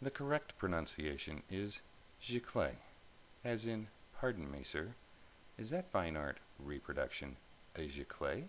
The correct pronunciation is giclée, as in, pardon me, sir, is that fine art reproduction a giclée?